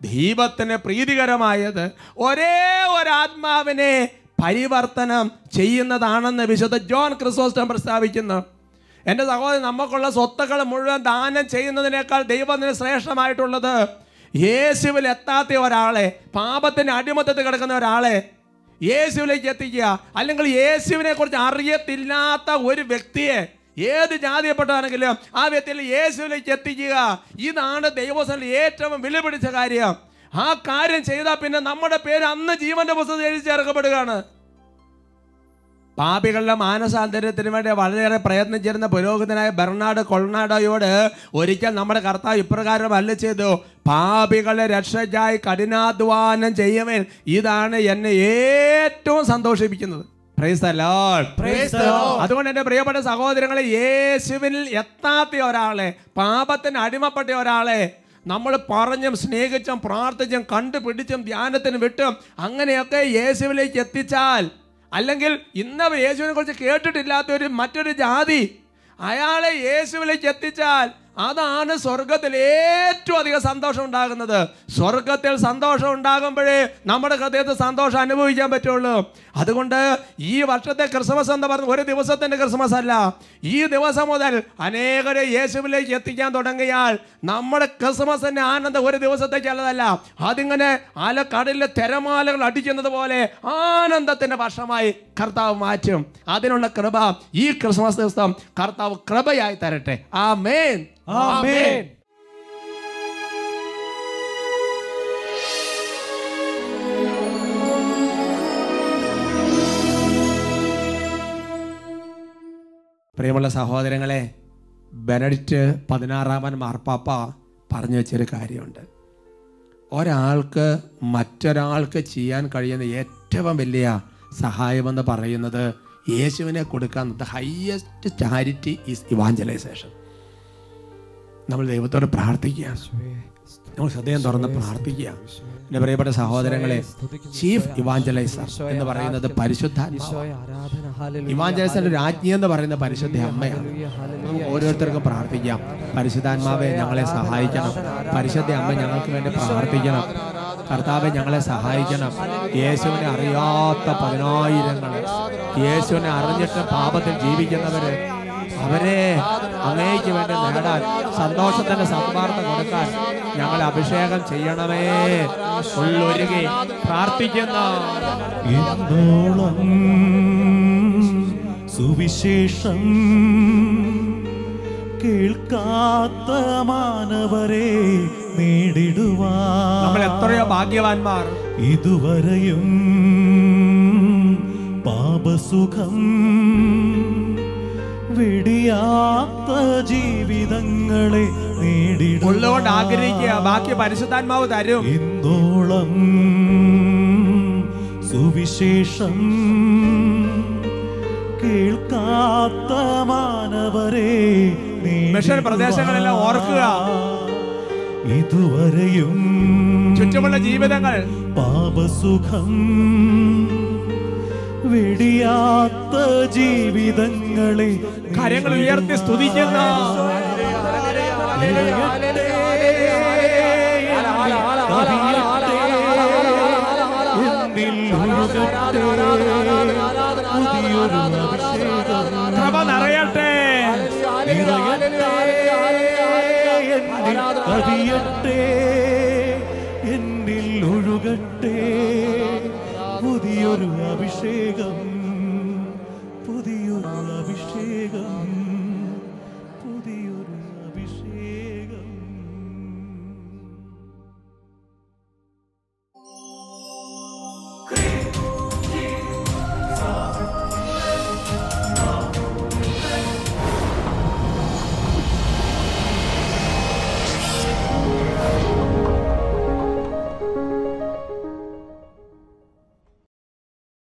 [SPEAKER 1] ദൈവത്തിന് പ്രീതികരമായത് ഒരേ ഒരാത്മാവിനെ പരിവർത്തനം ചെയ്യുന്നതാണെന്ന് വിശുദ്ധ ജോൺ ക്രിസോസ്റ്റം പ്രസ്താവിക്കുന്നു. എന്റെ സഹോദരൻ നമുക്കുള്ള സ്വത്തുക്കൾ മുഴുവൻ ദാനം ചെയ്യുന്നതിനേക്കാൾ ദൈവത്തിന് ശ്രേഷ്ഠമായിട്ടുള്ളത് യേശുവിൽ എത്താത്ത ഒരാളെ പാപത്തിന് അടിമത്തത്തിൽ കിടക്കുന്ന ഒരാളെ യേശുവിലേക്ക് എത്തിക്കുക. അല്ലെങ്കിൽ യേശുവിനെ കുറിച്ച് അറിയത്തില്ലാത്ത ഒരു വ്യക്തിയെ ഏത് ജാതിയപ്പെട്ടാണെങ്കിലും ആ വ്യക്തിയിൽ യേശുവിലേക്ക് എത്തിക്കുക. ഇതാണ് ദൈവസ്ഥലിൽ ഏറ്റവും വിലപിടിച്ച കാര്യം. ആ കാര്യം ചെയ്താൽ പിന്നെ നമ്മുടെ പേര് അന്ന് ജീവന്റെ പുസ്തകത്തിൽ എഴുതി ചേർക്കപ്പെടുകയാണ്. പാപികളുടെ മാനസാന്തരത്തിന് വേണ്ടി വളരെയേറെ പ്രയത്നിച്ചിരുന്ന പുരോഹിതനായ ബെർണാഡ് കൊൾനാഡോയോട് ഒരിക്കൽ നമ്മുടെ കർത്താവ് ഇപ്രകാരം അല്ല ചെയ്തു പാപികളെ രക്ഷയ്ക്കായി കഠിനാധ്വാനം ചെയ്യുവൻ. ഇതാണ് എന്നെ ഏറ്റവും സന്തോഷിപ്പിക്കുന്നത്. Praise the Lord.
[SPEAKER 5] Praise the Lord.
[SPEAKER 1] അതുകൊണ്ട് എന്റെ പ്രിയപ്പെട്ട സഹോദരങ്ങളെ യേശുവിൽ എത്താത്ത ഒരാളെ പാപത്തിന് അടിമപ്പെട്ട ഒരാളെ നമ്മൾ പറഞ്ഞും സ്നേഹിച്ചും പ്രാർത്ഥിച്ചും കണ്ടുപിടിച്ചും ധ്യാനത്തിന് വിട്ടും അങ്ങനെയൊക്കെ യേശുവിലേക്ക് എത്തിച്ചാൽ അല്ലെങ്കിൽ ഇന്നവ യേശുവിനെ കുറിച്ച് കേട്ടിട്ടില്ലാത്ത ഒരു മറ്റൊരു ജാതി അയാളെ യേശുവിലേക്ക് എത്തിച്ചാൽ അതാണ് സ്വർഗത്തിൽ ഏറ്റവും അധികം സന്തോഷം ഉണ്ടാകുന്നത്. സ്വർഗത്തിൽ സന്തോഷം ഉണ്ടാകുമ്പോഴേ നമ്മുടെ ഹൃദയത്തിൽ സന്തോഷം അനുഭവിക്കാൻ പറ്റുള്ളൂ. അതുകൊണ്ട് ഈ വർഷത്തെ ക്രിസ്മസ് എന്ന് പറഞ്ഞ ഒരു ദിവസത്തിന്റെ ക്രിസ്മസ് അല്ല. ഈ ദിവസം മുതൽ അനേകരെ യേശുവിലേക്ക് എത്തിക്കാൻ തുടങ്ങിയാൽ നമ്മുടെ ക്രിസ്മസിന്റെ ആനന്ദം ഒരു ദിവസത്തേക്കുള്ളതല്ല അതിങ്ങനെ അല കടലിലെ തിരമാലകൾ അടിക്കുന്നത് പോലെ ആനന്ദത്തിന്റെ വർഷമായി കർത്താവ് മാറ്റും. അതിനുള്ള കൃപ ഈ ക്രിസ്മസ് ദിവസം കർത്താവ് കൃപയായി തരട്ടെ. ആ മേൻ
[SPEAKER 5] ആമേൻ.
[SPEAKER 1] പ്രിയമുള്ള സഹോദരങ്ങളെ ബെനഡിക്റ്റ് പതിനാറാമൻ മാർപ്പാപ്പ പറഞ്ഞു വെച്ചൊരു കാര്യമുണ്ട്. ഒരാൾക്ക് മറ്റൊരാൾക്ക് ചെയ്യാൻ കഴിയുന്ന ഏറ്റവും വലിയ സഹായമെന്ന് പറയുന്നത് യേശുവിനെ കൊടുക്കാൻ the highest charity is evangelisation നമ്മൾ ദൈവത്തോട് പ്രാർത്ഥിക്കുക. നമ്മൾ ഹൃദയം തുറന്ന് പ്രാർത്ഥിക്കുക. എന്റെ പ്രിയപ്പെട്ട സഹോദരങ്ങളെ ചീഫ് ഇവാഞ്ചലൈസർ എന്ന് പറയുന്നത് പരിശുദ്ധ ഇവാഞ്ചലൈസറിന്റെ രാജ്ഞി എന്ന് പറയുന്ന പരിശുദ്ധ അമ്മയാണ്. ഓരോരുത്തർക്കും പ്രാർത്ഥിക്കാം. പരിശുദ്ധാത്മാവെ ഞങ്ങളെ സഹായിക്കണം. പരിശുദ്ധ അമ്മ ഞങ്ങൾക്ക് വേണ്ടി പ്രാർത്ഥിക്കണം. കർത്താവെ ഞങ്ങളെ സഹായിക്കണം. യേശുവിനെ അറിയാത്ത പതിനായിരങ്ങൾ യേശുവിനെ അറിഞ്ഞിട്ട് പാപത്തിൽ ജീവിക്കുന്നവര് അവരെ അങ്ങേക്ക് വേണ്ടി നേടാൻ സന്തോഷത്തിന്റെ സന്മാർത്ത കൊടുക്കാൻ ഞങ്ങൾ അഭിഷേകം ചെയ്യണമേ. ഉള്ളൊരുകി പ്രാർത്ഥിക്കുന്ന.
[SPEAKER 3] എന്തോളം സുവിശേഷം കേൾക്കാത്ത മാനവരെ നേടിടുവാ
[SPEAKER 1] നമ്മൾ എത്രയോ ഭാഗ്യവാന്മാർ.
[SPEAKER 3] ഇതുവരെയും പാപസുഖം വെടിയാത്ത ജീവിതങ്ങളെ നേടി
[SPEAKER 1] ഉള്ളോട് ആഗ്രഹിക്കുക ബാക്കി പരിശുദ്ധാത്മാവ് തരും.
[SPEAKER 3] ഇന്നോളം സുവിശേഷം കേൾക്കാത്ത മാനവരെ
[SPEAKER 1] മിഷൻ പ്രദേശങ്ങളെല്ലാം ഓർക്കുക.
[SPEAKER 3] ഇതുവരെയും
[SPEAKER 1] ചുറ്റുമുള്ള ജീവിതങ്ങൾ.
[SPEAKER 3] പാപസുഖം വെടിയാത്ത ജീവിതങ്ങളെ
[SPEAKER 1] കാര്യങ്ങൾ ഉയർത്തി സ്തുതിക്കുന്ന
[SPEAKER 3] പുതിയൊരു അഭിഷേകം
[SPEAKER 1] കൃപ നിറയട്ടെ
[SPEAKER 3] കവിയട്ടെ എന്നിൽ ഒഴുകട്ടെ പുതിയൊരു അഭിഷേകം.